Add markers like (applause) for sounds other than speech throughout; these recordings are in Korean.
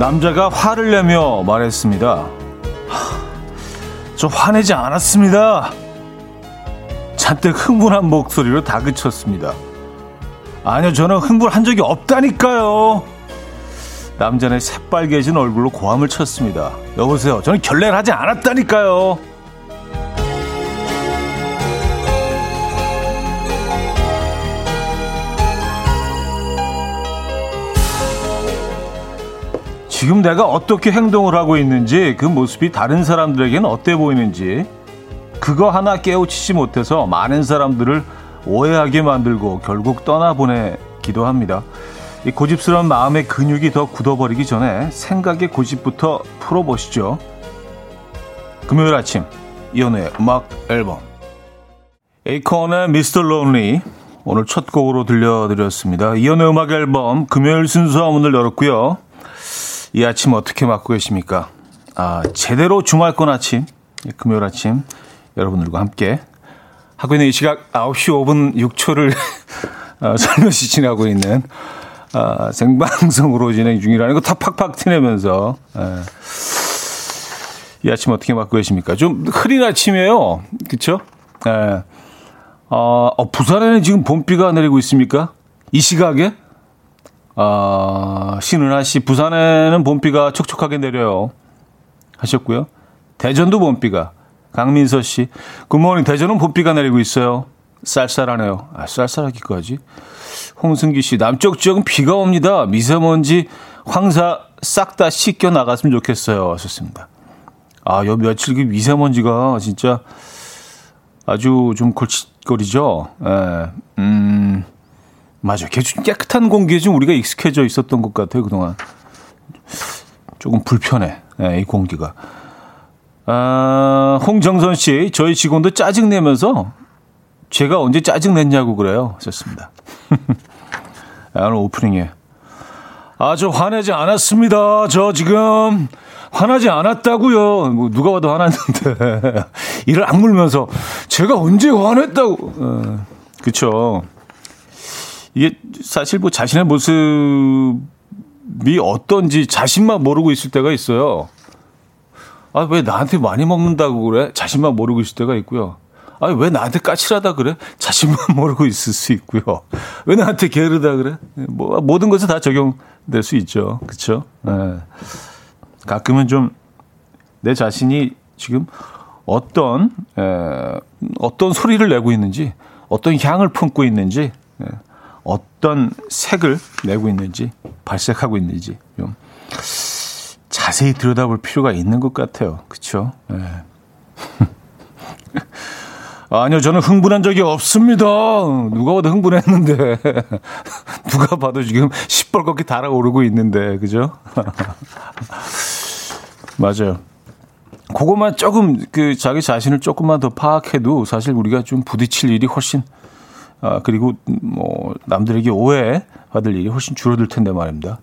남자가 화를 내며 말했습니다. 저 화내지 않았습니다. 잔뜩 흥분한 목소리로 다그쳤습니다. 아니요, 저는 흥분한 적이 없다니까요. 남자는 새빨개진 얼굴로 고함을 쳤습니다. 여보세요, 저는 결례를 하지 않았다니까요. 지금 내가 어떻게 행동을 하고 있는지 그 모습이 다른 사람들에게는 어때 보이는지 그거 하나 깨우치지 못해서 많은 사람들을 오해하게 만들고 결국 떠나보내기도 합니다. 이 고집스러운 마음의 근육이 더 굳어버리기 전에 생각의 고집부터 풀어보시죠. 금요일 아침 이연우의 음악 앨범 에이콘의 미스터 론리 오늘 첫 곡으로 들려드렸습니다. 이연우의 음악 앨범 금요일 순서 문을 열었고요. 이 아침 어떻게 맞고 계십니까? 아, 제대로 주말권 아침, 금요일 아침 여러분들과 함께 하고 있는 이 시각 9시 5분 6초를 어, 살며시 지나고 있는 아, 생방송으로 진행 중이라는 거 다 팍팍 티내면서 에, 예. 이 아침 어떻게 맞고 계십니까? 좀 흐린 아침이에요. 어, 어, 부산에는 지금 봄비가 내리고 있습니까? 이 시각에? 어, 신은하 씨, 부산에는 봄비가 촉촉하게 내려요. 하셨고요. 대전도 봄비가. 강민서 씨, 굿모닝. 대전은 봄비가 내리고 있어요. 쌀쌀하네요. 아, 쌀쌀하기까지. 홍승기 씨, 남쪽 지역은 비가 옵니다. 미세먼지, 황사 싹 다 씻겨 나갔으면 좋겠어요. 하셨습니다. 아, 요 며칠 그 미세먼지가 진짜 아주 좀 골칫거리죠. 예, 음, 맞아요. 깨끗한 공기에 좀 우리가 익숙해져 있었던 것 같아요, 그동안. 조금 불편해, 예, 이 공기가. 아, 홍정선 씨, 저희 직원도 짜증내면서 제가 언제 짜증냈냐고 그래요. 좋습니다. (laughs) 아, 오늘 오프닝에. 아, 저 화내지 않았습니다. 저 지금 화나지 않았다고요. 뭐 누가 봐도 화났는데 (laughs) 이를 악물면서 제가 언제 화냈다고. 어, 그쵸. 이게 사실 뭐 자신의 모습이 어떤지 자신만 모르고 있을 때가 있어요. 아, 왜 나한테 많이 먹는다고 그래? 자신만 모르고 있을 때가 있고요. 아, 왜 나한테 까칠하다 그래? 자신만 (laughs) 모르고 있을 수 있고요. 왜 나한테 게으르다 그래? 뭐, 모든 것에 다 적용될 수 있죠. 그쵸? 네. 가끔은 좀 내 자신이 지금 어떤, 에, 어떤 소리를 내고 있는지, 어떤 향을 품고 있는지, 에, 어떤 색을 내고 있는지, 발색하고 있는지, 좀 자세히 들여다볼 필요가 있는 것 같아요. 그쵸? 예. (laughs) 아니요, 저는 흥분한 적이 없습니다. 누가 봐도 흥분했는데. (laughs) 누가 봐도 지금 시뻘겋게 달아오르고 있는데, 그죠? (laughs) 맞아요. 그것만 조금, 그, 자기 자신을 조금만 더 파악해도 사실 우리가 좀 부딪힐 일이 훨씬, 아, 그리고 뭐, 남들에게 오해 받을 일이 훨씬 줄어들 텐데 말입니다.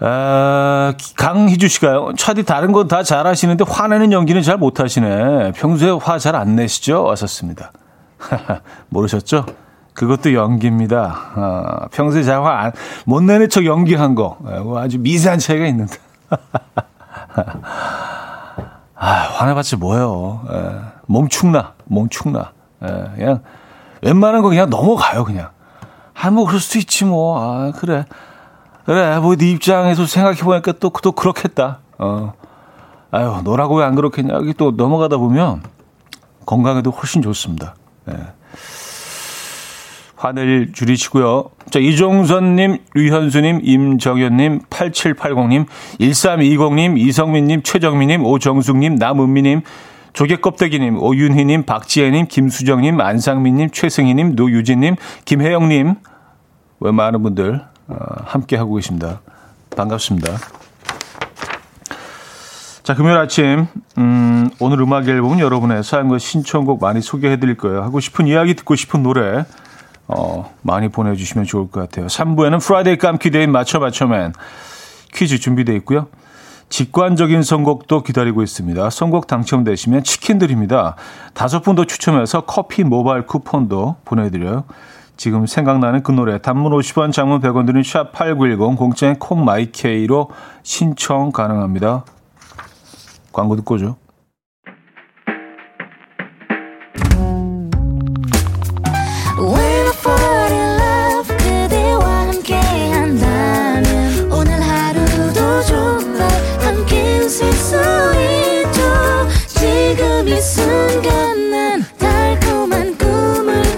아, 강희주 씨가요. 차디 다른 건 다 잘하시는데 화내는 연기는 잘 못하시네. 평소에 화 잘 안 내시죠? 왔었습니다. (laughs) 모르셨죠? 그것도 연기입니다. 아, 평소에 잘 화 못 내는 척 연기한 거. 아주 미세한 차이가 있는데. (laughs) 아, 화내봤지 뭐예요. 에, 몸 축나, 몸 축나. 에, 그냥 웬만한 거 그냥 넘어가요, 그냥. 아, 뭐 그럴 수도 있지 뭐. 아, 그래. 그래, 뭐, 네 입장에서 생각해보니까 또, 또 그렇겠다. 어. 아유, 너라고 왜 안 그렇겠냐. 여기 또 넘어가다 보면 건강에도 훨씬 좋습니다. 예. 화낼 줄이시고요. 자, 이종선님, 류현수님, 임정현님, 8780님, 1320님, 이성민님, 최정민님, 오정숙님, 남은미님, 조개껍데기님, 오윤희님, 박지혜님, 김수정님, 안상민님, 최승희님, 노유진님, 김혜영님, 왜 많은 분들 어, 함께 하고 계십니다. 반갑습니다. 자, 금요일 아침, 음, 오늘 음악 앨범은 여러분의 사연과 신청곡 많이 소개해 드릴 거예요. 하고 싶은 이야기 듣고 싶은 노래, 어, 많이 보내주시면 좋을 것 같아요. 3부에는 Friday 깜퀴 day 맞춰 맞춰맨 퀴즈 준비되어 있고요. 직관적인 선곡도 기다리고 있습니다. 선곡 당첨되시면 치킨 드립니다. 다섯 분도 추첨해서 커피 모바일 쿠폰도 보내드려요. 지금 생각나는 그 노래 단문 50원 장문 100원 드는 샵8910 공짜인 콩 마이케이로 신청 가능합니다. 광고 듣고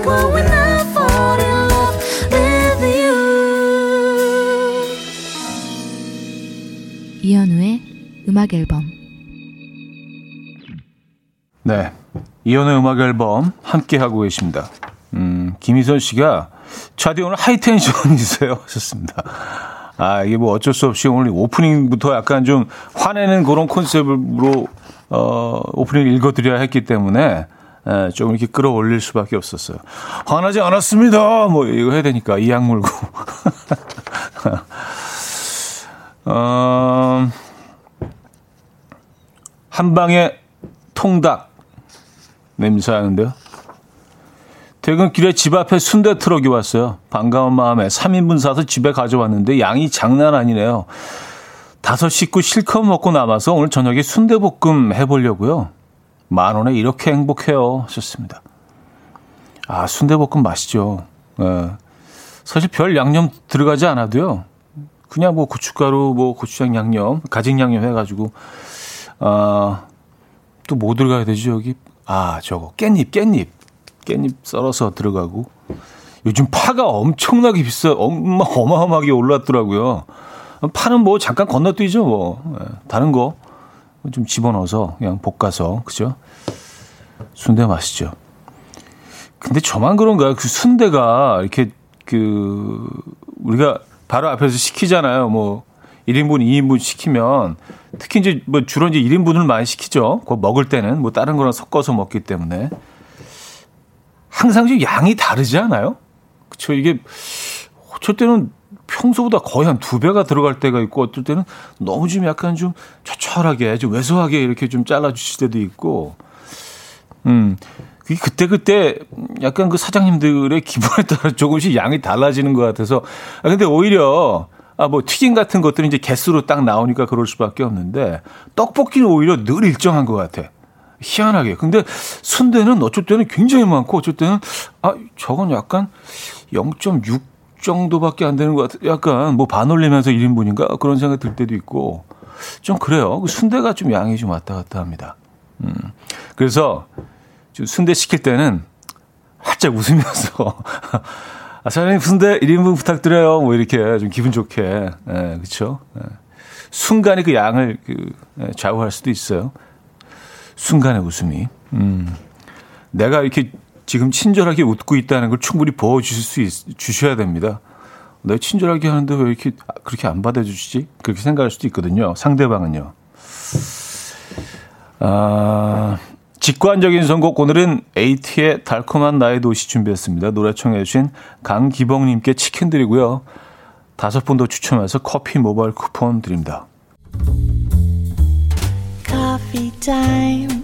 오죠. 음악 앨범 네. 이연의 음악 앨범 함께 하고 계십니다. 음, 김희선 씨가 차디 오늘 하이텐션이세요 (laughs) 하셨습니다. 아, 이게 뭐 어쩔 수 없이 오늘 오프닝부터 약간 좀 화내는 그런 컨셉으로 어, 오프닝을 읽어드려야 했기 때문에 에, 좀 이렇게 끌어올릴 수밖에 없었어요. 화나지 않았습니다. 뭐 이거 해야 되니까 이악 물고. 어, 한 방에 통닭 냄새하는데요. 퇴근길에 집 앞에 순대 트럭이 왔어요. 반가운 마음에 3인분 사서 집에 가져왔는데 양이 장난 아니네요. 다섯 식구 실컷 먹고 남아서 오늘 저녁에 순대볶음 해보려고요. 만 원에 이렇게 행복해요. 하셨습니다. 아, 순대볶음 맛있죠. 예. 사실 별 양념 들어가지 않아도요. 그냥 뭐 고춧가루, 뭐 고추장 양념, 가진 양념 해가지고 아, 또 뭐 들어가야 되지, 여기? 아, 저거. 깻잎, 깻잎. 깻잎 썰어서 들어가고. 요즘 파가 엄청나게 비싸, 엄마, 어마어마하게 올랐더라고요. 파는 뭐 잠깐 건너뛰죠, 뭐. 예, 다른 거 좀 집어넣어서 그냥 볶아서, 그죠? 순대 맛있죠. 근데 저만 그런가요? 그 순대가 이렇게 그, 우리가 바로 앞에서 시키잖아요. 뭐, 1인분, 2인분 시키면 특히 이제 뭐 주로 이제 1인분을 많이 시키죠. 그 먹을 때는 뭐 다른 거랑 섞어서 먹기 때문에 항상 좀 양이 다르지 않아요? 그쵸 이게 어쩔 때는 평소보다 거의 한 두 배가 들어갈 때가 있고 어떨 때는 너무 좀 약간 좀 처철하게 좀 왜소하게 이렇게 좀 잘라 주실 때도 있고 음 그때 그때 약간 그 사장님들의 기분에 (laughs) 따라 조금씩 양이 달라지는 것 같아서 아 근데 오히려 아, 뭐 튀김 같은 것들은 이제 개수로 딱 나오니까 그럴 수밖에 없는데 떡볶이는 오히려 늘 일정한 것 같아. 희한하게. 근데 순대는 어쩔 때는 굉장히 많고 어쩔 때는 아, 저건 약간 0.6 정도밖에 안 되는 것 같아. 약간 뭐 반 올리면서 1인분인가 그런 생각 들 때도 있고 좀 그래요. 그 순대가 좀 양이 좀 왔다 갔다 합니다. 음. 그래서 좀 순대 시킬 때는 활짝 웃으면서 (laughs) 아, 사장님 순대 1인분 부탁드려요. 뭐 이렇게 좀 기분 좋게. 예, 그쵸? 예. 순간에 그 양을 그 예, 좌우할 수도 있어요. 순간의 웃음이. 음. 내가 이렇게 지금 친절하게 웃고 있다는 걸 충분히 보여 주실 수 있, 주셔야 됩니다. 내가 친절하게 하는데 왜 이렇게 그렇게 안 받아주시지? 그렇게 생각할 수도 있거든요. 상대방은요. 아, 직관적인 선곡 오늘은 에이티의 달콤한 나의 도시 준비했습니다. 노래 청해 주신 강기봉님께 치킨 드리고요. 다섯 분 더 추첨해서 커피 모바일 쿠폰 드립니다. Coffee time.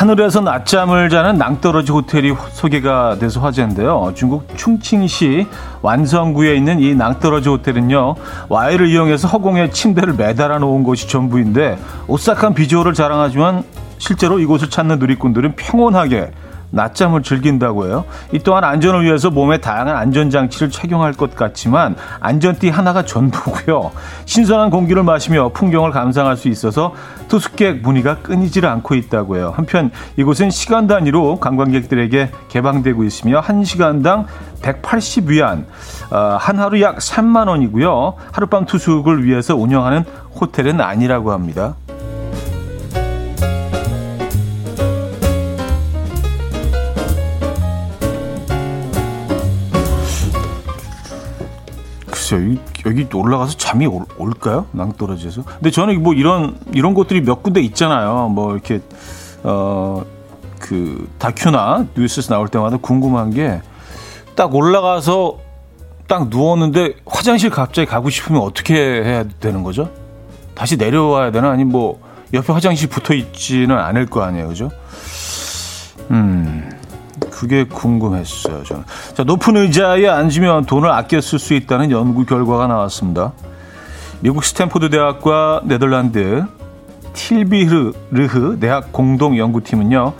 하늘에서 낮잠을 자는 낭떠러지 호텔이 소개가 돼서 화제인데요. 중국 충칭시 완성구에 있는 이 낭떠러지 호텔은요. 와이를 이용해서 허공에 침대를 매달아 놓은 곳이 전부인데 오싹한 비주얼을 자랑하지만 실제로 이곳을 찾는 누리꾼들은 평온하게 낮잠을 즐긴다고 해요. 이 또한 안전을 위해서 몸에 다양한 안전장치를 착용할 것 같지만 안전띠 하나가 전부고요. 신선한 공기를 마시며 풍경을 감상할 수 있어서 투숙객 문의가 끊이질 않고 있다고 해요. 한편 이곳은 시간 단위로 관광객들에게 개방되고 있으며 1시간당 180위안, 어, 한 하루 약 3만 원이고요. 하룻밤 투숙을 위해서 운영하는 호텔은 아니라고 합니다. 글쎄요, 여기 올라가서 잠이 올, 올까요? 낭떠러지에서. 근데 저는 뭐 이런, 이런 곳들이 몇 군데 있잖아요. 뭐 이렇게, 어, 그 다큐나 뉴스에서 나올 때마다 궁금한 게 딱 올라가서 딱 누웠는데 화장실 갑자기 가고 싶으면 어떻게 해야 되는 거죠? 다시 내려와야 되나? 아니 뭐 옆에 화장실 붙어 있지는 않을 거 아니에요, 그죠? 음, 그게 궁금했어요, 저는. 자, 높은 의자에 앉으면 돈을 아껴 쓸 수 있다는 연구 결과가 나왔습니다. 미국 스탠포드 대학과 네덜란드 틸비르흐 대학 공동 연구팀은요.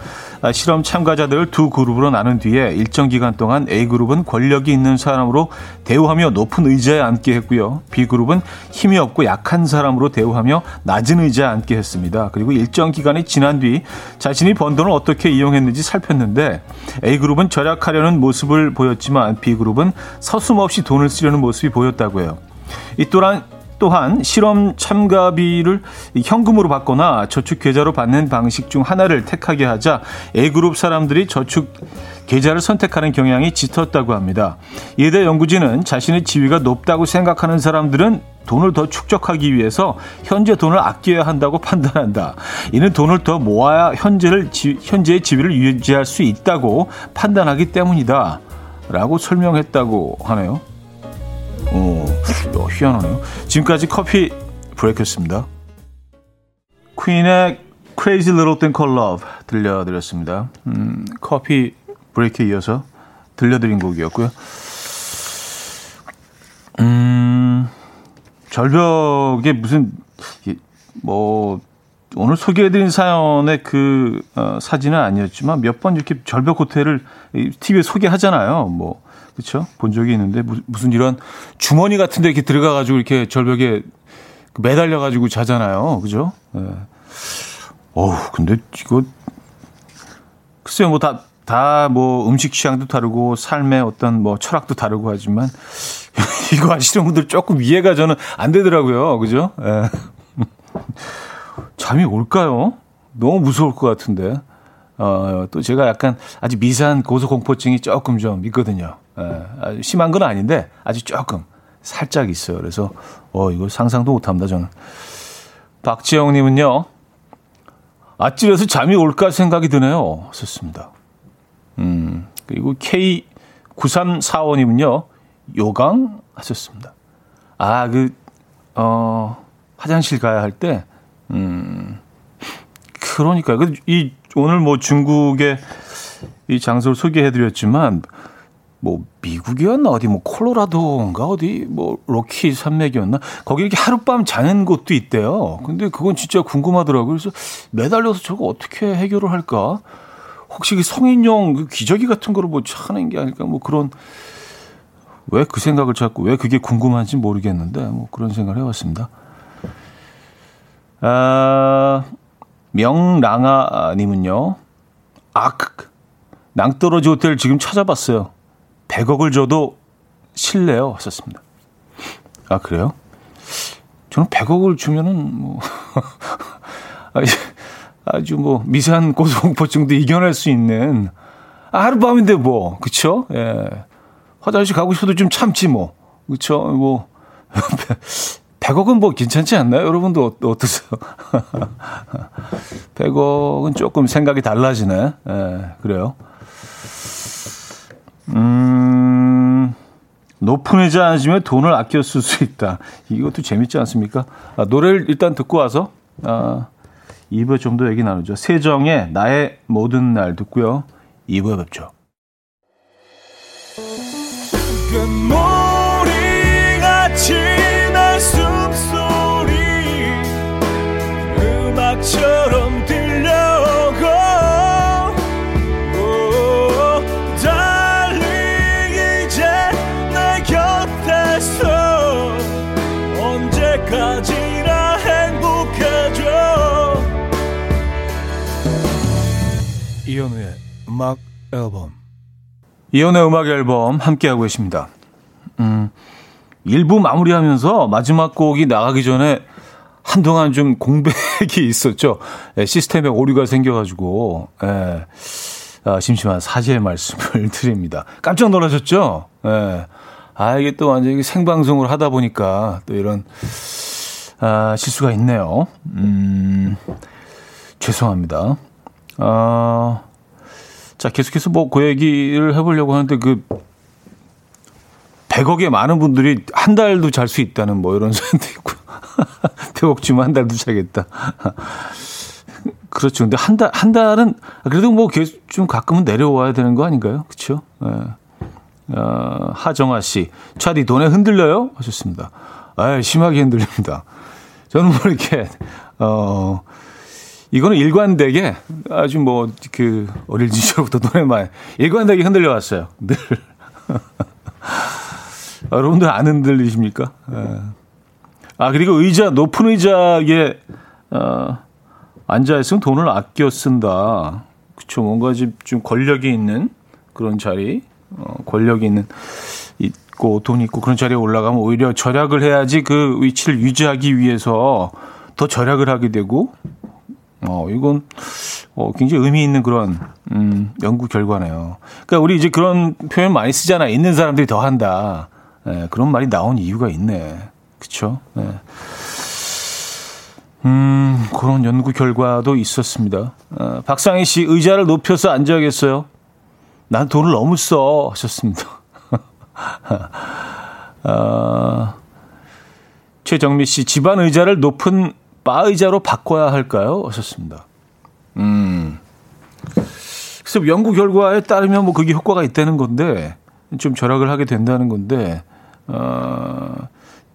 아, 실험 참가자들을 두 그룹으로 나눈 뒤에 일정 기간 동안 A그룹은 권력이 있는 사람으로 대우하며 높은 의자에 앉게 했고요. B그룹은 힘이 없고 약한 사람으로 대우하며 낮은 의자에 앉게 했습니다. 그리고 일정 기간이 지난 뒤 자신이 번 돈을 어떻게 이용했는지 살폈는데 A그룹은 절약하려는 모습을 보였지만 B그룹은 서슴없이 돈을 쓰려는 모습이 보였다고 해요. 이 또한 또한 실험 참가비를 현금으로 받거나 저축 계좌로 받는 방식 중 하나를 택하게 하자 A그룹 사람들이 저축 계좌를 선택하는 경향이 짙었다고 합니다. 이에 대해 연구진은 자신의 지위가 높다고 생각하는 사람들은 돈을 더 축적하기 위해서 현재 돈을 아껴야 한다고 판단한다. 이는 돈을 더 모아야 현재를 현재의 지위를 유지할 수 있다고 판단하기 때문이다. 라고 설명했다고 하네요. 오, 어, 희한하네요. 지금까지 커피 브레이크였습니다. 퀸의 Crazy Little Thing Called Love 들려드렸습니다. 음, 커피 브레이크에 이어서 들려드린 곡이었고요. 음, 절벽에 무슨, 뭐, 오늘 소개해드린 사연의 그 어, 사진은 아니었지만 몇 번 이렇게 절벽 호텔을 TV에 소개하잖아요. 뭐, 그렇죠? 본 적이 있는데 무슨 이런 주머니 같은 데 이렇게 들어가 가지고 이렇게 절벽에 매달려 가지고 자잖아요. 그죠? 예. 어우, 근데 이거 글쎄요. 뭐 다 다 뭐 음식 취향도 다르고 삶의 어떤 뭐 철학도 다르고 하지만 (laughs) 이거 하시는 분들 조금 이해가 저는 안 되더라고요. 그죠? 예. (laughs) 잠이 올까요? 너무 무서울 것 같은데. 어, 또 제가 약간 아주 미세한 고소공포증이 조금 좀 있거든요. 예, 심한 건 아닌데 아주 조금 살짝 있어요. 그래서 어, 이거 상상도 못 합니다, 저는. 박지영 님은요. 아찔해서 잠이 올까 생각이 드네요. 좋습니다. 음, 그리고 K9345님은요. 요강 하셨습니다. 아, 그, 어, 화장실 가야 할 때, 음, 그러니까, 그, 이 오늘 뭐 중국의 이 장소를 소개해드렸지만 뭐 미국이었나 어디 뭐 콜로라도인가 어디 뭐 로키 산맥이었나 거기 이렇게 하룻밤 자는 곳도 있대요. 근데 그건 진짜 궁금하더라고요. 그래서 매달려서 저거 어떻게 해결을 할까? 혹시 그 성인용 그 기저귀 같은 거를 뭐 하는 게 아닐까? 뭐 그런 왜 그 생각을 자꾸 왜 그게 궁금한지 모르겠는데 뭐 그런 생각을 해봤습니다. 아 명랑아님은요. 악 낭떠러지 호텔 지금 찾아봤어요. 100억을 줘도 실래요. 하셨습니다. 아 그래요? 저는 100억을 주면은 뭐 (laughs) 아주 뭐 미세한 고소공포증도 이겨낼 수 있는 아, 하룻밤인데 뭐 그쵸? 예. 화장실 가고 싶어도 좀 참지 뭐 그쵸? 뭐 (laughs) 100억은 뭐 괜찮지 않나요? 여러분도 어, 어떠세요? (laughs) 100억은 조금 생각이 달라지네. 예, 그래요. 음, 높은 의자 앉으면 돈을 아껴 쓸 수 있다. 이것도 재밌지 않습니까? 아, 노래를 일단 듣고 와서, 아, 2부에 좀더 얘기 나누죠. 세정의 나의 모든 날 듣고요. 2부에 뵙죠. 음악 앨범 이현우의 음악 앨범 함께하고 계십니다. 음, 1부 마무리하면서 마지막 곡이 나가기 전에 한동안 좀 공백이 (laughs) 있었죠. 예, 시스템에 오류가 생겨가지고, 예, 아, 심심한 사죄의 말씀을 (laughs) 드립니다. 깜짝 놀라셨죠? 예. 아, 이게 또 완전히 생방송을 하다 보니까 또 이런, 아, 실수가 있네요. 음, 죄송합니다. 아, 자, 계속해서 뭐 그 얘기를 해보려고 하는데 그, 100억의 많은 분들이 한 달도 잘 수 있다는 뭐 이런 (laughs) 사연도 있고. 100억 주면 한 달도 자겠다. (laughs) 그렇죠. 근데 한 달, 한 달은 그래도 뭐 계속 좀 가끔은 내려와야 되는 거 아닌가요? 그렇죠. 예. 어, 하정아 씨. 차디 돈에 흔들려요? 하셨습니다. 아, 심하게 흔들립니다. 저는 뭐 이렇게, 어, 이거는 일관되게 아주 뭐 그 어릴 돈에 많이 (laughs) 일관되게 흔들려 왔어요. 늘. (laughs) 여러분들 안 흔들리십니까? 예. 아, 그리고 의자, 높은 의자에, 어, 앉아 있으면 돈을 아껴 쓴다. 그쵸. 뭔가 좀 권력이 있는 그런 자리, 어, 권력이 있는, 있고, 돈 있고 그런 자리에 올라가면 오히려 절약을 해야지 그 위치를 유지하기 위해서 더 절약을 하게 되고, 어, 이건, 어, 굉장히 의미 있는 그런, 음, 연구 결과네요. 그러니까 우리 이제 그런 표현 많이 쓰잖아. 있는 사람들이 더 한다. 예, 그런 말이 나온 이유가 있네. 그쵸? 네. 음, 그런 연구 결과도 있었습니다. 어, 박상희 씨, 의자를 높여서 앉아야겠어요. 난 돈을 너무 써. 하셨습니다. 어, (laughs) 최정미 씨, 집안 의자를 높은 바 의자로 바꿔야 할까요? 하셨습니다. 음. 그래서 연구 결과에 따르면 뭐 그게 효과가 있다는 건데, 좀 절약을 하게 된다는 건데, 어,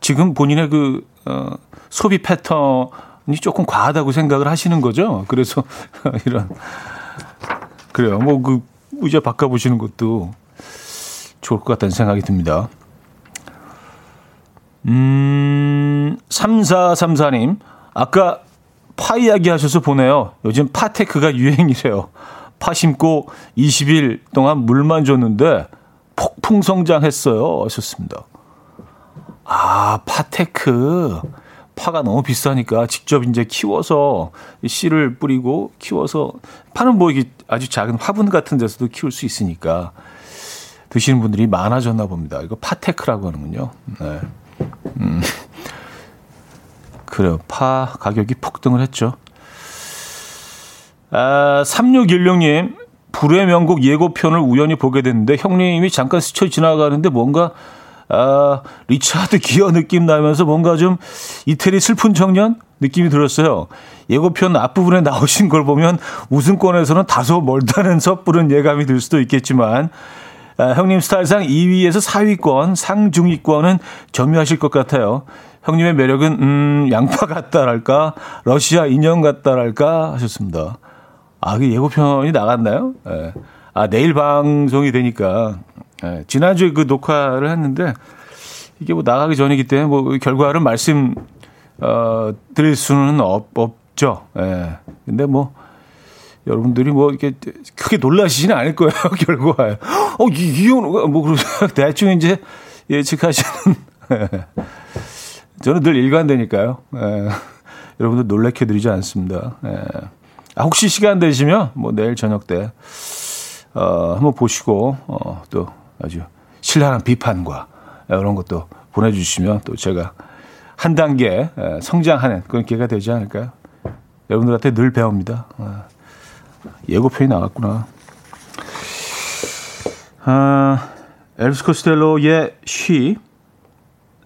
지금 본인의 그, 어, 소비 패턴이 조금 과하다고 생각을 하시는 거죠. 그래서 (laughs) 이런, 그래요. 뭐 그 의자 바꿔 보시는 것도 좋을 것 같다는 생각이 듭니다. 음, 3434님, 아까 파 이야기 하셔서 보내요. 요즘 파테크가 유행이래요. 파 심고 20일 동안 물만 줬는데 폭풍 성장했어요. 하셨습니다. 아, 파테크. 파가 너무 비싸니까 직접 이제 키워서 씨를 뿌리고 키워서 파는 뭐 이게 아주 작은 화분 같은 데서도 키울 수 있으니까 드시는 분들이 많아졌나 봅니다. 이거 파테크라고 하는군요. 네. 음. 그래요. 파 가격이 폭등을 했죠. 아, 3616님, 불후의 명곡 예고편을 우연히 보게 됐는데 형님이 잠깐 스쳐 지나가는데 뭔가 아, 리차드 기어 느낌 나면서 뭔가 좀 이태리 슬픈 청년 느낌이 들었어요. 예고편 앞부분에 나오신 걸 보면 우승권에서는 다소 멀다는 섣부른 예감이 들 수도 있겠지만 아, 형님 스타일상 2위에서 4위권, 상중위권은 점유하실 것 같아요. 형님의 매력은 음, 양파 같다랄까, 러시아 인형 같다랄까 하셨습니다. 아, 그 예고편이 나갔나요? 예. 아, 내일 방송이 되니까 예, 지난주에 그 녹화를 했는데 이게 뭐 나가기 전이기 때문에 뭐 결과를 말씀 어, 드릴 수는 없, 없죠. 예. 근데 뭐 여러분들이 뭐 이렇게 크게 놀라시지는 않을 거예요. (laughs) 결과에. 어, 이, 이혼 뭐. (laughs) 대충 이제 예측하시는 (laughs) 저는 늘 일관되니까요. 예. (laughs) 여러분들 놀래켜 드리지 않습니다. 예. 아, 혹시 시간 되시면 뭐 내일 저녁 때 어, 한번 보시고 어, 또 아주 신랄한 비판과 이런 것도 보내주시면 또 제가 한 단계 성장하는 그런 기회가 되지 않을까요? 여러분들한테 늘 배웁니다. 아, 예고편이 나왔구나. 아, 엘비스 코스텔로의 She,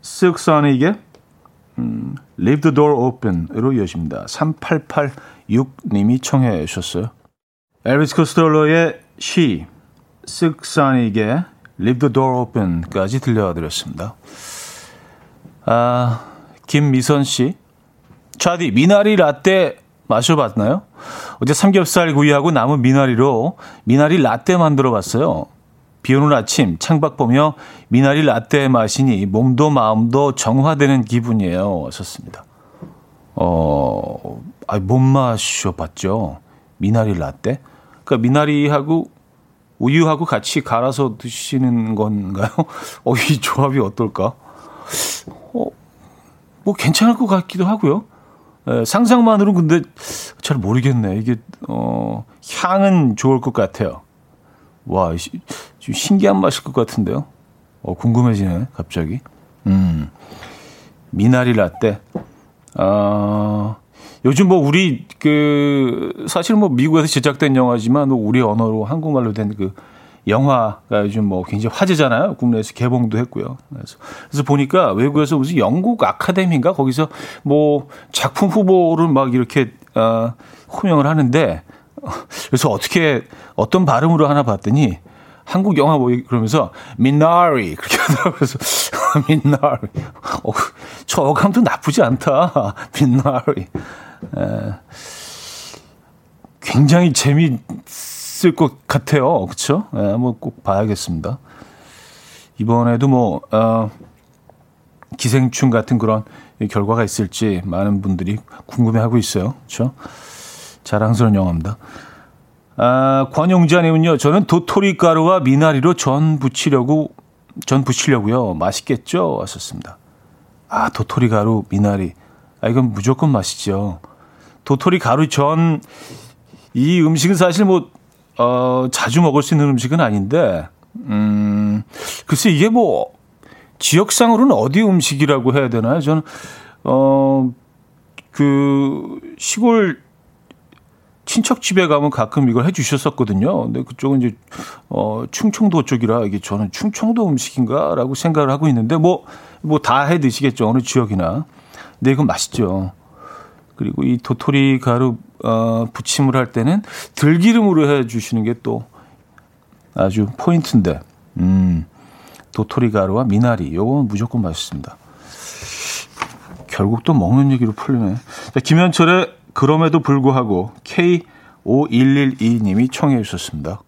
쓱선에게 음, Leave the Door Open으로 이어집니다. 3886님이 청해 주셨어요. 엘비스 코스텔로의 She, 쓱선에게 Leave the Door Open까지 들려드렸습니다. 아, 김미선 씨. 차디, 미나리 라떼 마셔봤나요? 어제 삼겹살 구이하고 남은 미나리로 미나리 라떼 만들어 봤어요. 비 오는 아침 창밖 보며 미나리 라떼 마시니 몸도 마음도 정화되는 기분이에요. 하셨습니다. 어, 아, 못 마셔봤죠. 미나리 라떼? 그러니까 미나리하고 우유하고 같이 갈아서 드시는 건가요? (laughs) 어, 이 조합이 어떨까? 어, 뭐 괜찮을 것 같기도 하고요. 에, 상상만으로 근데 잘 모르겠네. 이게, 어, 향은 좋을 것 같아요. 와, 좀 신기한 맛일 것 같은데요. 어, 궁금해지네, 갑자기. 음, 미나리 라떼. 아, 요즘 뭐 우리 그 사실 뭐 미국에서 제작된 영화지만 우리 언어로 한국말로 된 그 영화가 요즘 뭐 굉장히 화제잖아요. 국내에서 개봉도 했고요. 그래서, 그래서 보니까 외국에서 무슨 영국 아카데미인가 거기서 뭐 작품 후보를 막 이렇게 어, 호명을 하는데 그래서 어떻게 어떤 발음으로 하나 봤더니 한국 영화 뭐 그러면서 민나리 그렇게 하더라고요. 그래서 (laughs) 민나리. 어, 저 어감도 나쁘지 않다. (laughs) 민나리. 에, 굉장히 재미있을 것 같아요. 그렇죠? 예, 뭐꼭 봐야겠습니다. 이번에도 뭐 어, 기생충 같은 그런 결과가 있을지 많은 분들이 궁금해하고 있어요. 그렇죠? 자랑스러운 영화입니다. 아, 권용자님은요, 저는 도토리 가루와 미나리로 전 부치려고, 전 부치려고요. 맛있겠죠? 왔었습니다. 아, 도토리 가루, 미나리. 아, 이건 무조건 맛있죠. 도토리 가루 전, 이 음식은 사실 뭐, 어, 자주 먹을 수 있는 음식은 아닌데, 음, 글쎄 이게 뭐, 지역상으로는 어디 음식이라고 해야 되나요? 저는, 어, 그, 시골 친척 집에 가면 가끔 이걸 해주셨었거든요. 근데 그쪽은 이제 어 충청도 쪽이라 이게 저는 충청도 음식인가라고 생각을 하고 있는데 뭐 뭐 다 해 드시겠죠 어느 지역이나. 근데 이건 맛있죠. 그리고 이 도토리 가루 어, 부침을 할 때는 들기름으로 해 주시는 게 또 아주 포인트인데. 음. 도토리 가루와 미나리 요거는 무조건 맛있습니다. 결국 또 먹는 얘기로 풀리네. 자, 김현철의 그럼에도 불구하고 K5112님이 청해 주셨습니다.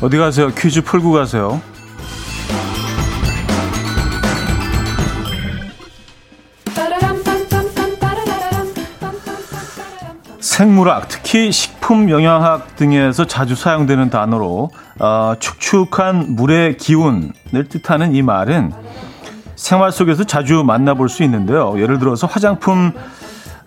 어디 가세요? 퀴즈 풀고 가세요. 생물학, 특히 식품 영양학 등에서 자주 사용되는 단어로 어, 축축한 물의 기운을 뜻하는 이 말은 생활 속에서 자주 만나볼 수 있는데요. 예를 들어서 화장품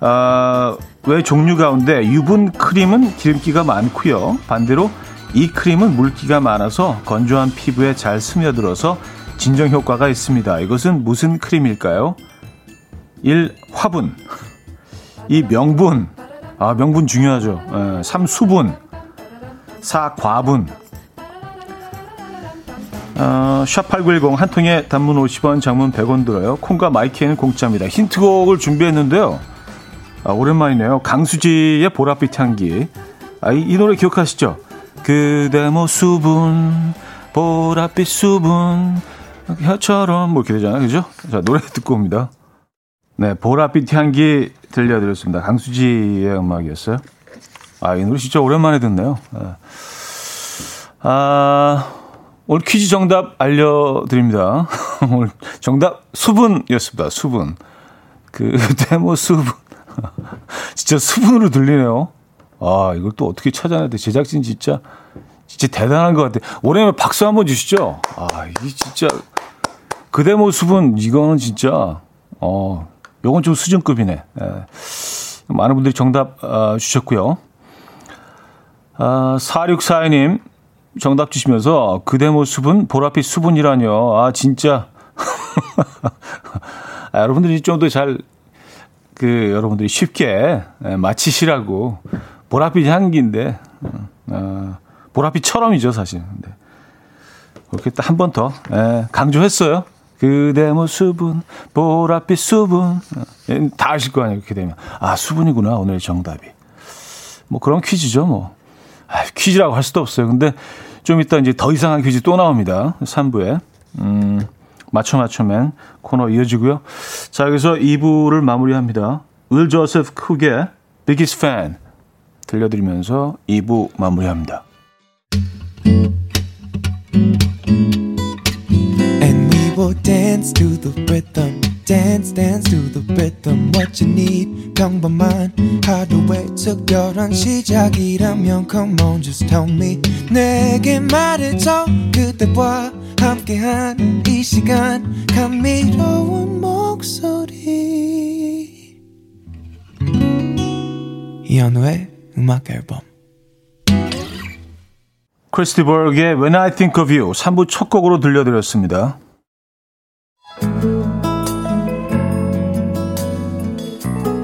어, 외 종류 가운데 유분 크림은 기름기가 많고요. 반대로 이 크림은 물기가 많아서 건조한 피부에 잘 스며들어서 진정 효과가 있습니다. 이것은 무슨 크림일까요? 1. 화분 2. 명분 아, 명분 중요하죠. 예, 3. 수분. 4. 과분. 어, 샵8910 한 통에 단문 50원, 장문 100원 들어요. 콩과 마이키에는 공짜입니다. 힌트곡을 준비했는데요. 아, 오랜만이네요. 강수지의 보랏빛 향기. 아, 이, 이 노래 기억하시죠? 그대 뭐 수분, 보랏빛 수분, 혀처럼 뭐 이렇게 되잖아요. 그죠? 자, 노래 듣고 옵니다. 네, 보랏빛 향기 들려드렸습니다. 강수지의 음악이었어요. 아, 이 노래 진짜 오랜만에 듣네요. 네. 아, 오늘 퀴즈 정답 알려드립니다. (laughs) 오늘 정답 수분이었습니다. 수분. 그 데모 수분. (laughs) 진짜 수분으로 들리네요. 아, 이걸 또 어떻게 찾아내야 돼? 제작진 진짜, 진짜 대단한 것 같아. 올해는 박수 한번 주시죠. 아, 이 진짜, 그대모 수분, 이거는 진짜, 어, 요건 좀 수준급이네. 예. 많은 분들이 정답 어, 주셨고요. 아, 4642님 정답 주시면서 그대 모습은 보랏빛 수분이라뇨. 아 진짜 (laughs) 아, 여러분들이 좀 더 잘 그 여러분들이 쉽게 예, 맞히시라고 보랏빛 향기인데 어, 보랏빛처럼이죠 사실. 근데 그렇게 한번 더 예, 강조했어요. 그대 모습은 보랏빛 수분. 다 아실 거 아니에요, 이렇게 되면. 아, 수분이구나, 오늘 정답이. 뭐 그런 퀴즈죠, 뭐. 아, 퀴즈라고 할 수도 없어요. 근데 좀 이따 이제 더 이상한 퀴즈 또 나옵니다. 3부에. 음, 맞춰 맞춰맨 코너 이어지고요. 자, 여기서 2부를 마무리합니다. 을 조세프 쿡의 Biggest Fan 들려드리면서 2부 마무리합니다. Will dance to the rhythm. Dance, dance to the rhythm. What you need, 평범한 하루의 특별한 시작이라면 Come on, just tell me. 내게 말해줘 그대와 함께한 이 시간 감미로운 목소리 이현우의 음악 앨범 크리스티버의 When I Think of You 3부 첫 곡으로 들려드렸습니다.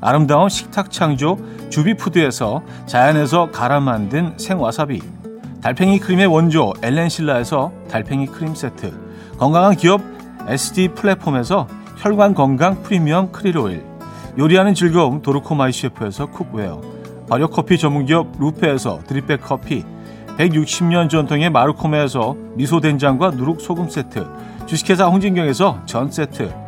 아름다운 식탁 창조 주비푸드에서 자연에서 갈아 만든 생와사비 달팽이 크림의 원조 엘렌실라에서 달팽이 크림 세트 건강한 기업 SD 플랫폼에서 혈관 건강 프리미엄 크릴 오일 요리하는 즐거움 도르코마이 셰프에서 cookware 발효 커피 전문 기업 루페에서 drip bag 커피 160년 전통의 마르코메에서 미소 된장과 누룩 소금 세트 주식회사 홍진경에서 전 세트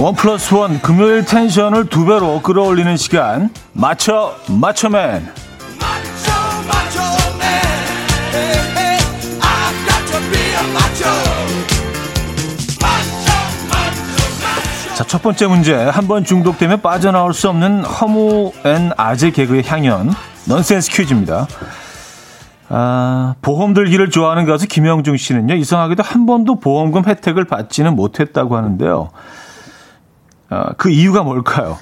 one plus one 금요일 텐션을 두 배로 끌어올리는 시간 맞춰 맞춰맨 자, 첫 번째 문제. 한 번 중독되면 빠져나올 수 없는 허무 and 아재 개그의 향연. 넌센스 퀴즈입니다. 아, 보험 들기를 좋아하는 가수 김영중 씨는요, 이상하게도 한 번도 보험금 혜택을 받지는 못했다고 하는데요. 어, 그 이유가 뭘까요?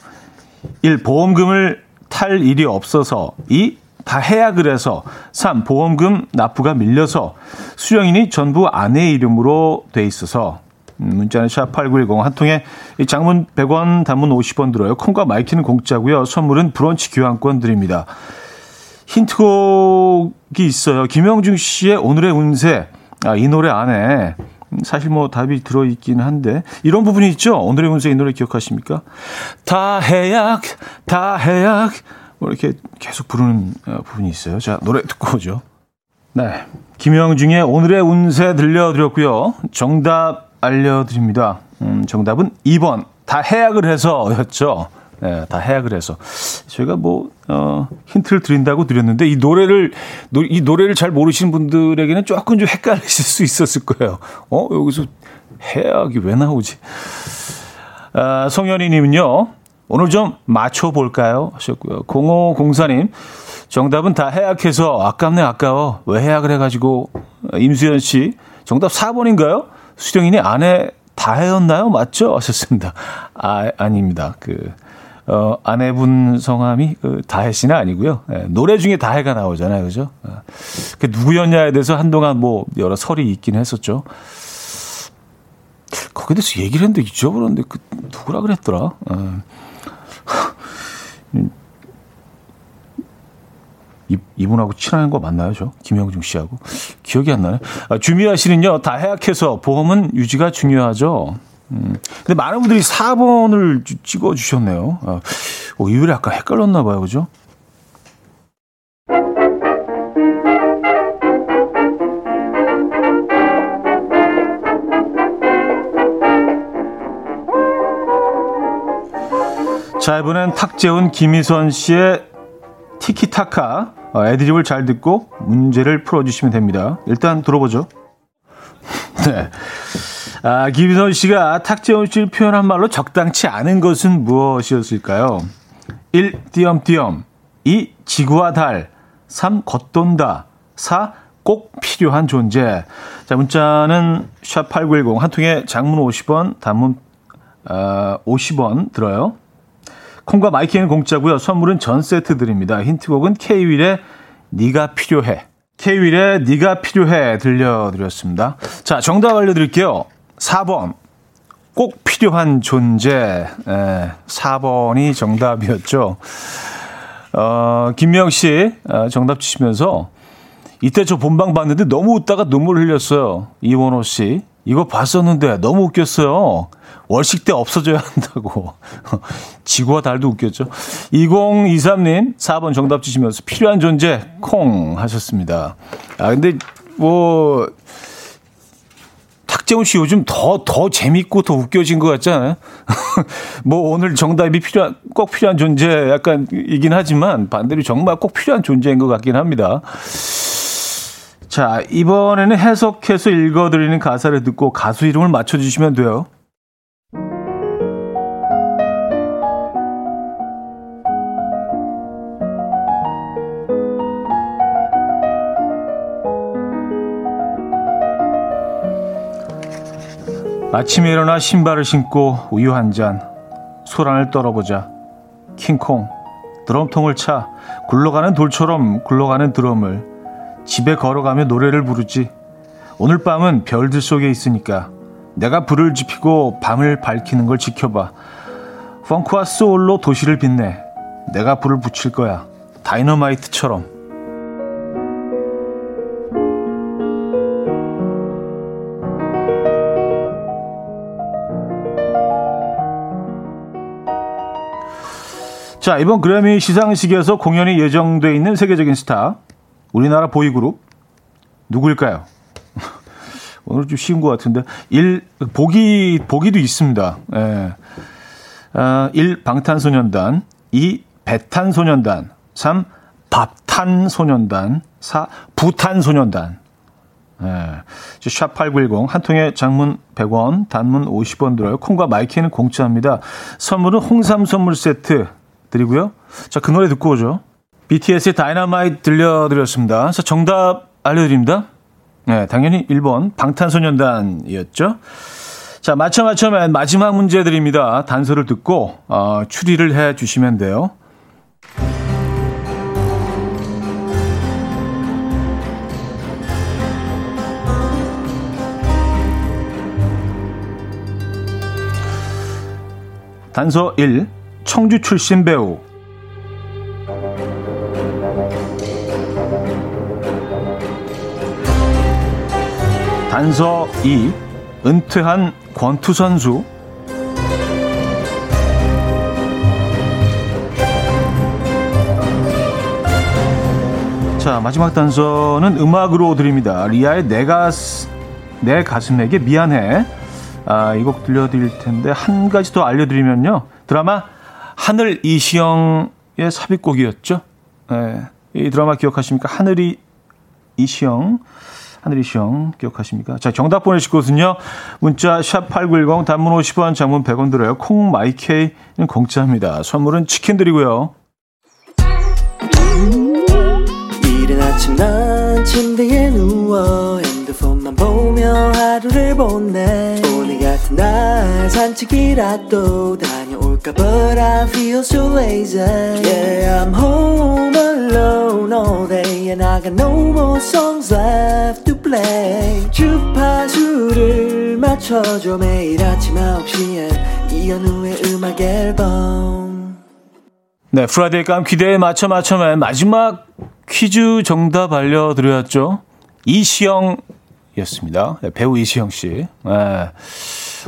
1. 보험금을 탈 일이 없어서 2. 다 해약을 해서 3. 보험금 납부가 밀려서 수령인이 전부 아내 이름으로 돼 있어서 음, 문자는 샵8910 한 통에 장문 100원 단문 50원 들어요. 콩과 마이키는 공짜고요. 선물은 브런치 교환권 드립니다. 힌트곡이 있어요. 김영중 씨의 오늘의 운세. 아, 이 노래 안에 사실 뭐 답이 들어있긴 한데 이런 부분이 있죠. 오늘의 운세 이 노래 기억하십니까? 다 해약, 다 해약 뭐 이렇게 계속 부르는 어, 부분이 있어요. 자 노래 듣고 오죠. 네, 김영중의 오늘의 운세 들려드렸고요. 정답 알려드립니다. 음, 정답은 2번 다 해약을 해서였죠. 네, 다 해약을 해서 저희가 뭐 어, 힌트를 드린다고 드렸는데 이 노래를 노, 이 노래를 잘 모르시는 분들에게는 조금 좀 헷갈리실 수 있었을 거예요. 어 여기서 해약이 왜 나오지? 아, 송현희님은요 오늘 좀 맞춰 볼까요 하셨고요. 0504님 정답은 다 해약해서 아깝네 아까워 왜 해약을 해가지고 임수연 씨 정답 4번인가요? 수령인이 아내 다 해였나요? 맞죠? 하셨습니다. 아 아닙니다. 그 어, 아내분 성함이 그 다혜 씨는 아니고요. 예, 노래 중에 다혜가 나오잖아요. 그죠? 어, 그 누구였냐에 대해서 한동안 뭐 여러 설이 있긴 했었죠. 거기에 대해서 얘기를 했는데 잊어버렸는데 그 누구라 그랬더라. (laughs) 어. 이분하고 친한 거 맞나요, 저? 김영중 씨하고? 기억이 안 나네. 아, 주미아 씨는요, 다 해약해서 보험은 유지가 중요하죠. 음. 근데 많은 분들이 4번을 찍어 주셨네요. 아, 어, 이율이 약간 헷갈렸나 봐요. 그죠? 자, 이번엔 탁재훈, 김희선 씨의 티키타카 어, 애드립을 잘 듣고 문제를 풀어주시면 됩니다. 일단 들어보죠. (laughs) 네. 아, 김희선 씨가 탁재훈 씨를 표현한 말로 적당치 않은 것은 무엇이었을까요? 1. 띄엄띄엄 2. 지구와 달 3. 겉돈다 4. 꼭 필요한 존재. 자, 문자는 샵8910 한 통에 장문 50원, 단문 어, 50원 들어요. 콩과 마이키는 공짜고요. 선물은 전 세트 드립니다. 힌트곡은 K-윌의 네가 필요해. K-윌의 네가 필요해 들려드렸습니다. 자, 정답 알려드릴게요. 4번. 꼭 필요한 존재. 에, 4번이 정답이었죠. 어, 김명 씨 어, 정답 주시면서 이때 저 본방 봤는데 너무 웃다가 눈물 흘렸어요. 이원호 씨. 이거 봤었는데 너무 웃겼어요. 월식 때 없어져야 한다고. (laughs) 지구와 달도 웃겼죠. 2023님 4번 정답 주시면서 필요한 존재 콩 하셨습니다. 아 근데 뭐 탁재훈 씨 요즘 더, 더 재밌고 더 웃겨진 것 같지 않아요? (laughs) 뭐 오늘 정답이 필요한, 꼭 필요한 존재 약간 이긴 하지만 반대로 정말 꼭 필요한 존재인 것 같긴 합니다. 자, 이번에는 해석해서 읽어드리는 가사를 듣고 가수 이름을 맞춰주시면 돼요. 아침에 일어나 신발을 신고 우유 한 잔, 소란을 떨어보자. 킹콩, 드럼통을 차, 굴러가는 돌처럼 굴러가는 드럼을 집에 걸어가며 노래를 부르지. 오늘 밤은 별들 속에 있으니까 내가 불을 지피고 밤을 밝히는 걸 지켜봐. 펑크와 소울로 도시를 빛내. 내가 불을 붙일 거야. 다이너마이트처럼. 자, 이번 그래미 시상식에서 공연이 예정돼 있는 세계적인 스타, 우리나라 보이그룹, 누구일까요? (laughs) 오늘 좀 쉬운 것 같은데. 1, 보기, 보기도 있습니다. 예. 아, 1, 방탄소년단. 2, 배탄소년단. 3, 밥탄소년단. 4, 부탄소년단. 예. 샵8910, 한 통에 장문 100원, 단문 50원 들어요. 콩과 마이키는 공짜입니다. 선물은 홍삼 선물 세트 드리고요. 자, 그 노래 듣고 오죠. BTS의 다이너마이트 들려드렸습니다. 자, 정답 알려드립니다. 네, 당연히 1번 방탄소년단이었죠. 자, 맞춰 맞춰맨 마지막 문제 드립니다. 단서를 듣고 어, 추리를 해 주시면 돼요. 단서 1. 청주 출신 배우 단서 2 은퇴한 권투 선수 자 마지막 단서는 음악으로 드립니다 리아의 내가 내 가슴에게 미안해 아, 이 곡 들려드릴 텐데 한 가지 더 알려드리면요 드라마 하늘 이시영의 삽입곡이었죠. 네. 이 드라마 기억하십니까? 하늘이 이시영. 하늘이 시영 기억하십니까? 자, 정답 보내실 곳은요. 문자 샵8910 단문 50원, 장문 100원 들어요. 콩 마이케이는 공짜입니다. 선물은 치킨 드리고요. 이른 아침 난 침대에 누워 핸드폰만 보며 하루를 보내 오늘 같은 날 산책이라도 다 볼까 But I feel so lazy. Yeah I'm home alone all day And I got no more songs left to play. 주파수를 맞춰줘 매일 아침 9시에 이현우의 음악 앨범. 네 Friday 깜 기대에 맞춰 맞춰맨 마지막 퀴즈 정답 알려드렸죠. 이시영이었습니다. 네, 배우 이시영 씨. 네.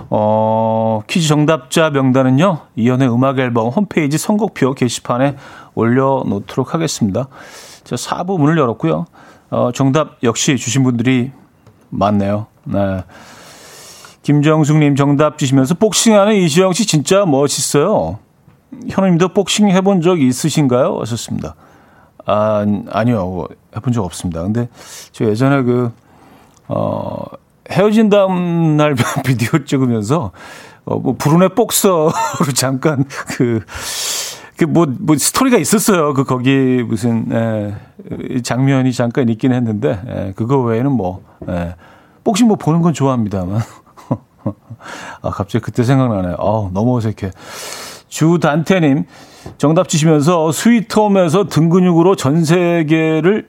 어, 퀴즈 정답자 명단은요, 이현우의 음악 앨범 홈페이지 선곡표 게시판에 올려놓도록 하겠습니다. 자, 4부 문을 열었고요. 어, 정답 역시 주신 분들이 많네요. 네. 김정숙님 정답 주시면서 복싱하는 이시영 씨 진짜 멋있어요. 현우님도 복싱 해본 적 있으신가요? 하셨습니다. 아, 아니요. 해본 적 없습니다. 근데 저 예전에 그, 어, 헤어진 다음 날 (laughs) 비디오 찍으면서 어, 뭐 불운의 복서로 (laughs) 잠깐 그, 그 뭐, 뭐 스토리가 있었어요. 그 거기 무슨 에, 장면이 잠깐 있긴 했는데 에, 그거 외에는 뭐 에, 복싱 뭐 보는 건 좋아합니다만. (laughs) 아 갑자기 그때 생각나네요. 아 너무 어색해. 주 단태님 정답 주시면서 스위트홈에서 등 근육으로 전 세계를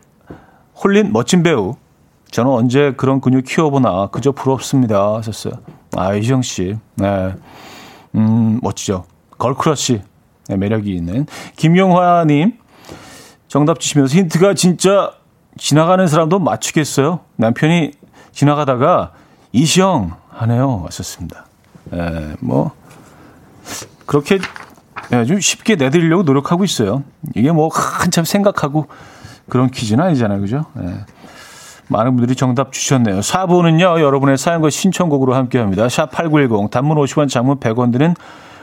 홀린 멋진 배우. 저는 언제 그런 근육 키워보나 그저 부럽습니다 하셨어요. 아 이정 씨, 네, 음 멋지죠. girl crush 네, 매력이 있는 김용화 님 정답 주시면서 힌트가 진짜 지나가는 사람도 맞추겠어요. 남편이 지나가다가 이시영 하네요. 하셨습니다. 에, 뭐 그렇게 예, 좀 쉽게 내드리려고 노력하고 있어요. 이게 뭐 한참 생각하고 그런 퀴즈는 아니잖아요. 그죠? 예. 많은 분들이 정답 주셨네요. 4부는요, 여러분의 사연과 신청곡으로 함께 합니다. 샵8910, 단문 50원, 장문 100원 드는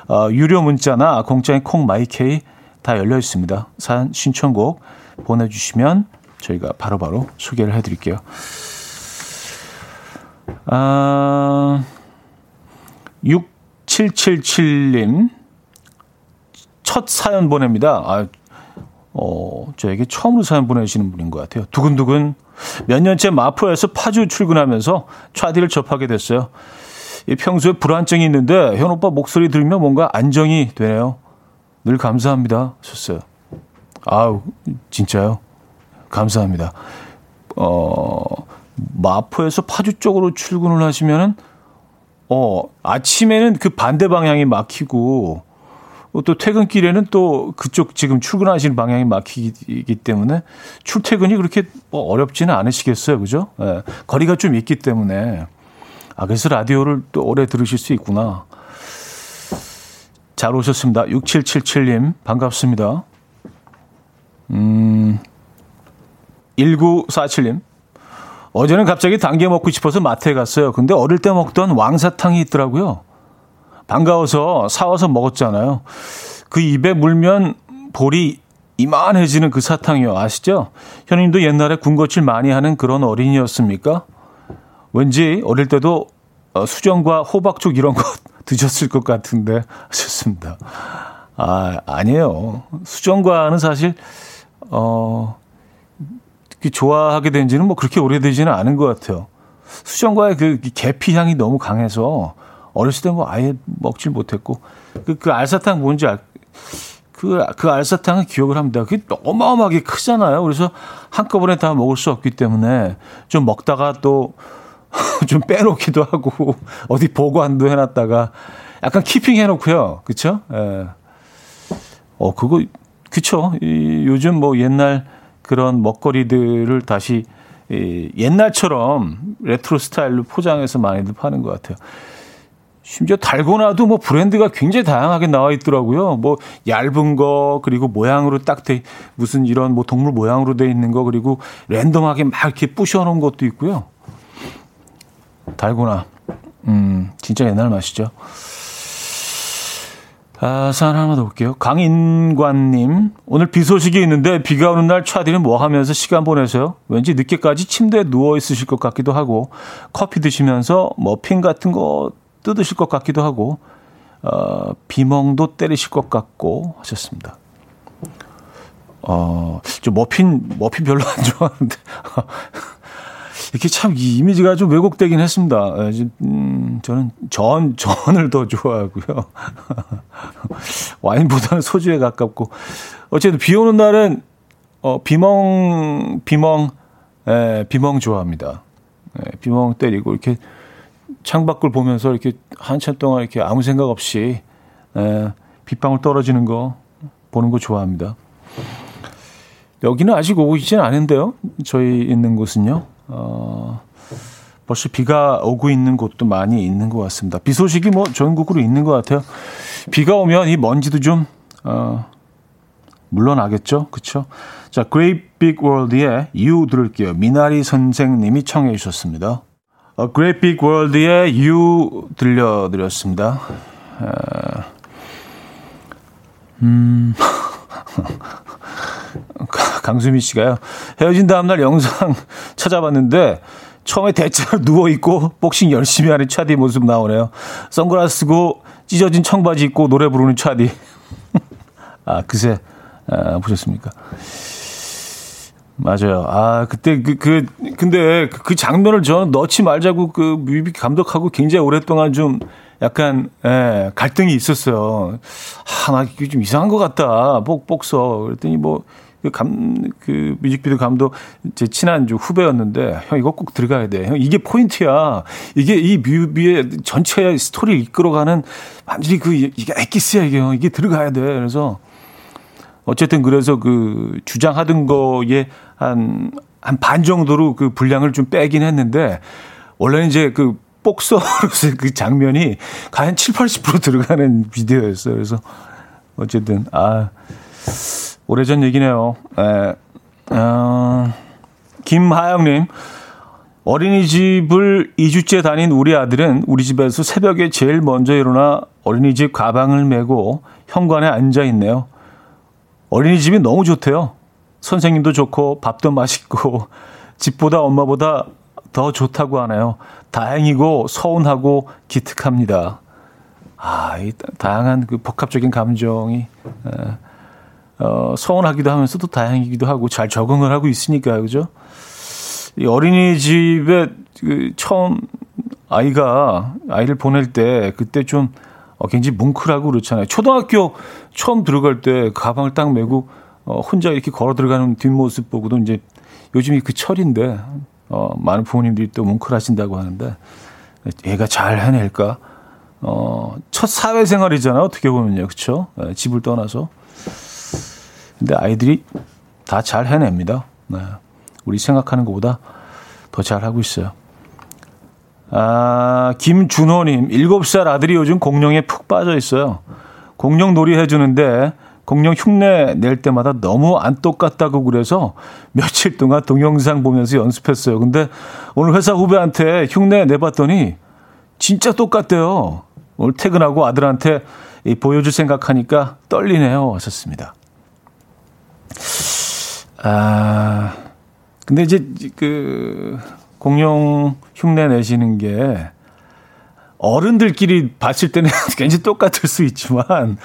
어, 유료 문자나 공짜인 콩 마이케이 다 열려 있습니다. 사연 신청곡 보내주시면 저희가 바로바로 바로 소개를 해드릴게요. 아, 6777님, 첫 사연 보냅니다. 아, 어, 저에게 처음으로 사연 보내주시는 분인 것 같아요. 두근두근 몇 년째 마포에서 파주 출근하면서 차디를 접하게 됐어요. 평소에 불안증이 있는데 현 오빠 목소리 들으면 뭔가 안정이 되네요. 늘 감사합니다. 하셨어요. 아우, 진짜요? 감사합니다. 어, 마포에서 파주 쪽으로 출근을 하시면은, 어, 아침에는 그 반대 방향이 막히고, 또 퇴근길에는 또 그쪽 지금 출근하시는 방향이 막히기 때문에 출퇴근이 그렇게 뭐 어렵지는 않으시겠어요. 그죠? 예, 거리가 좀 있기 때문에. 아, 그래서 라디오를 또 오래 들으실 수 있구나. 잘 오셨습니다. 6777님, 반갑습니다. 음, 1947님. 어제는 갑자기 당겨 먹고 싶어서 마트에 갔어요. 근데 어릴 때 먹던 왕사탕이 있더라고요. 반가워서 사와서 먹었잖아요. 그 입에 물면 볼이 이만해지는 그 사탕이요. 아시죠? 현님도 옛날에 군것질 많이 하는 그런 어린이였습니까? 왠지 어릴 때도 어, 수정과 호박죽 이런 거 (laughs) 드셨을 것 같은데 하셨습니다. 아, 아니에요. 수정과는 사실, 어, 좋아하게 된 지는 뭐 그렇게 오래되지는 않은 것 같아요. 수정과의 그 계피 향이 너무 강해서 어렸을 때 뭐 아예 먹질 못했고 그, 그 알사탕 뭔지 알, 그, 그 알사탕은 기억을 합니다. 그게 어마어마하게 크잖아요. 그래서 한꺼번에 다 먹을 수 없기 때문에 좀 먹다가 또 (laughs) 좀 빼놓기도 하고 (laughs) 어디 보관도 해놨다가 약간 keeping 해놓고요. 그쵸? 예. 어, 그거, 그쵸. 이, 요즘 뭐 옛날 그런 먹거리들을 다시 이, 옛날처럼 레트로 스타일로 포장해서 많이들 파는 것 같아요. 심지어 달고나도 뭐 브랜드가 굉장히 다양하게 나와 있더라고요. 뭐 얇은 거 그리고 모양으로 딱 돼 무슨 이런 뭐 동물 모양으로 돼 있는 거 그리고 랜덤하게 막 이렇게 부셔 놓은 것도 있고요. 달고나. 음, 진짜 옛날 맛이죠. 아, 사연 하나 더 볼게요. 강인관님, 오늘 비 소식이 있는데 비가 오는 날 차디는 뭐 하면서 시간 보내세요? 왠지 늦게까지 침대에 누워 있으실 것 같기도 하고, 커피 드시면서 머핀 같은 거 뜯으실 것 같기도 하고, 어, 비멍도 때리실 것 같고 하셨습니다. 어, 저 머핀, 머핀 별로 안 좋아하는데. (laughs) 이렇게 참 이 이미지가 좀 왜곡되긴 했습니다. 예, 음, 저는 전, 전을 더 좋아하고요. (laughs) 와인보다는 소주에 가깝고. 어쨌든 비 오는 날은, 어, 비멍, 비멍, 에, 예, 비멍 좋아합니다. 에, 예, 비멍 때리고 이렇게 창밖을 보면서 이렇게 한참 동안 이렇게 아무 생각 없이 에, 빗방울 떨어지는 거 보는 거 좋아합니다. 여기는 아직 오고 있지는 않은데요. 저희 있는 곳은요. 어, 벌써 비가 오고 있는 곳도 많이 있는 것 같습니다. 비 소식이 뭐 전국으로 있는 것 같아요. 비가 오면 이 먼지도 좀, 어, 물러나겠죠? 그쵸? 자, Great Big World의 You 들을게요. 미나리 선생님이 청해 주셨습니다. 어, Great Big World의 You 들려드렸습니다. 어, 음. (laughs) 강수미 씨가요. 헤어진 다음날 영상 (laughs) 찾아봤는데 처음에 대자로 누워있고 복싱 열심히 하는 차디 모습 나오네요. 선글라스 쓰고 찢어진 청바지 입고 노래 부르는 차디. (laughs) 아, 그새 아, 보셨습니까? 맞아요. 아, 그때 그, 그, 근데 그, 그 장면을 저는 넣지 말자고 그 뮤비 감독하고 굉장히 오랫동안 좀 약간, 예, 갈등이 있었어요. 아, 나 이게 좀 이상한 것 같다. 복, 복서. 그랬더니 뭐, 그 감, 그 뮤직비디오 감독 제 친한 좀 후배였는데, 형 이거 꼭 들어가야 돼. 형 이게 포인트야. 이게 이 뮤비의 전체 스토리를 이끌어가는 완전히 그, 이게 엑기스야, 이게. 이게 들어가야 돼. 그래서, 어쨌든 그래서 그 주장하던 거에 한, 한 반 정도로 그 분량을 좀 빼긴 했는데, 원래는 이제 그 복서로서 그 장면이 과연 7, 80% 들어가는 비디오였어요. 그래서 어쨌든, 아, 오래전 얘기네요. 에, 어, 김하영님, 어린이집을 2주째 다닌 우리 아들은 우리 집에서 새벽에 제일 먼저 일어나 어린이집 가방을 메고 현관에 앉아 있네요. 어린이집이 너무 좋대요. 선생님도 좋고 밥도 맛있고 집보다 엄마보다 더 좋다고 하네요. 다행이고 서운하고 기특합니다. 아, 이 다양한 그 복합적인 감정이 에, 어, 서운하기도 하면서도 다행이기도 하고 잘 적응을 하고 있으니까 그죠? 이 어린이집에 그 처음 아이가 아이를 보낼 때 그때 좀 어, 굉장히 뭉클하고 그렇잖아요. 초등학교 처음 들어갈 때 가방을 딱 메고 어, 혼자 이렇게 걸어 들어가는 뒷모습 보고도 이제 요즘이 그 철인데 어, 많은 부모님들이 또 뭉클하신다고 하는데 얘가 잘 해낼까? 어, 첫 사회생활이잖아요. 어떻게 보면요. 그쵸? 네, 집을 떠나서. 근데 아이들이 다 잘 해냅니다. 네. 우리 생각하는 것보다 더 잘하고 있어요. 아, 김준호님, 7살 아들이 요즘 공룡에 푹 빠져 있어요. 공룡 놀이 해주는데, 공룡 흉내 낼 때마다 너무 안 똑같다고 그래서 며칠 동안 동영상 보면서 연습했어요. 근데 오늘 회사 후배한테 흉내 내봤더니 진짜 똑같대요. 오늘 퇴근하고 아들한테 보여줄 생각하니까 떨리네요. 하셨습니다. 아, 근데 이제 그 공룡 흉내 내시는 게 어른들끼리 봤을 때는 (laughs) 굉장히 똑같을 수 있지만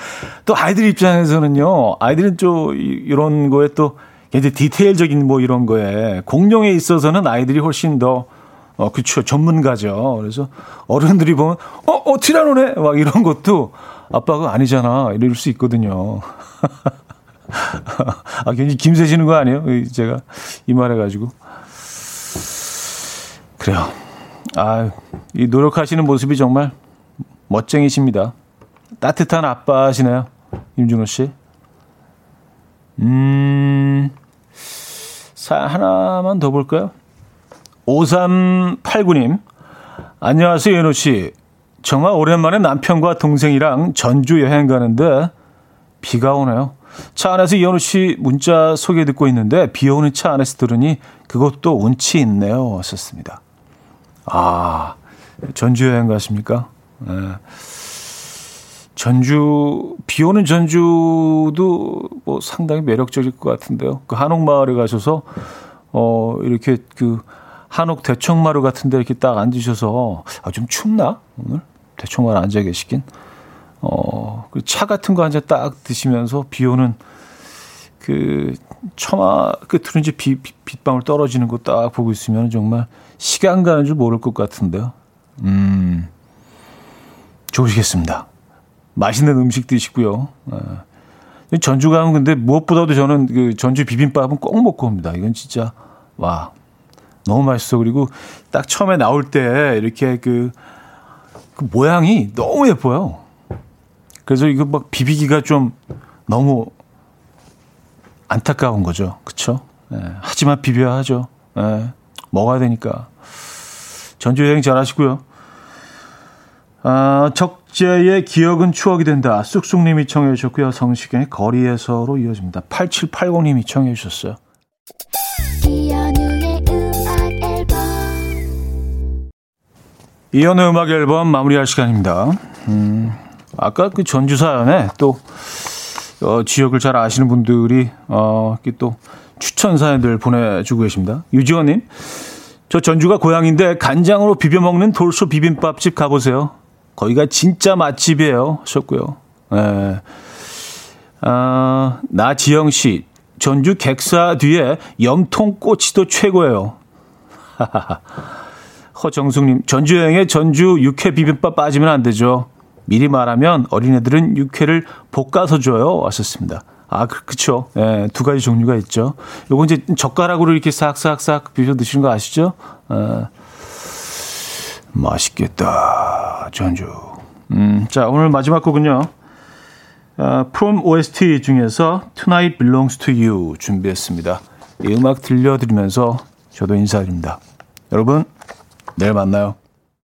또 아이들 입장에서는요 아이들은 좀 이런 거에 또 굉장히 디테일적인 뭐 이런 거에 공룡에 있어서는 아이들이 훨씬 더 어, 그쵸. 전문가죠. 그래서 어른들이 보면, 어, 어, 티라노네? 막 이런 것도 아빠가 아니잖아. 이럴 수 있거든요. (laughs) 아, 굉장히 김새시는 거 아니에요? 제가 이 말해가지고. 그래요. 아, 이 노력하시는 모습이 정말 멋쟁이십니다. 따뜻한 아빠시네요. 임준호 씨. 음, 사, 하나만 더 볼까요? 5389님. 안녕하세요, 연호 씨. 정말 오랜만에 남편과 동생이랑 전주 여행 가는데 비가 오네요. 차 안에서 이현우 씨 문자 소개 듣고 있는데 비 오는 차 안에서 들으니 그것도 운치 있네요. 하셨습니다. 아, 전주 여행 가십니까? 네. 전주, 비 오는 전주도 뭐 상당히 매력적일 것 같은데요. 그 한옥마을에 가셔서, 어, 이렇게 그 한옥 대청마루 같은 데 이렇게 딱 앉으셔서, 아, 좀 춥나? 오늘? 대청마루 앉아 계시긴? 어, 그차 같은 거 한 잔 딱 드시면서 비 오는 그 처마 끝으로 이제 비, 비, 빗방울 떨어지는 거 딱 보고 있으면 정말 시간 가는 줄 모를 것 같은데요. 음, 좋으시겠습니다. 맛있는 음식 드시고요. 예. 전주 가면 근데 무엇보다도 저는 그 전주 비빔밥은 꼭 먹고 옵니다. 이건 진짜, 와, 너무 맛있어. 그리고 딱 처음에 나올 때 이렇게 그, 그 모양이 너무 예뻐요. 그래서 이거 막 비비기가 좀 너무 안타까운 거죠. 그쵸? 예, 하지만 비벼야 하죠. 예, 먹어야 되니까. 전주 여행 잘 하시고요. 아, 적재의 기억은 추억이 된다. 쑥쑥님이 청해 주셨고요. 성시경의 거리에서로 이어집니다. 8780님이 청해 주셨어요. 이연의 음악 앨범 마무리할 시간입니다. 음, 아까 그 전주 사연에 또 어, 지역을 잘 아시는 분들이 어, 또 추천 사연들 보내주고 계십니다. 유지원님, 저 전주가 고향인데 간장으로 비벼 먹는 돌소 비빔밥집 가보세요. 거기가 진짜 맛집이에요. 하셨고요. 예. 아, 나지영 씨, 전주 객사 뒤에 염통꼬치도 최고예요. (laughs) 허정숙님, 전주 여행에 전주 육회 비빔밥 빠지면 안 되죠. 미리 말하면 어린애들은 육회를 볶아서 줘요. 왔었습니다. 아, 그, 그쵸. 예, 두 가지 종류가 있죠. 요거 이제 젓가락으로 이렇게 싹싹싹 비벼 드시는 거 아시죠? 어, 맛있겠다. 전주. 음, 자, 오늘 마지막 곡은요. 어, From OST 중에서 Tonight Belongs to You 준비했습니다. 이 음악 들려드리면서 저도 인사드립니다. 여러분, 내일 만나요.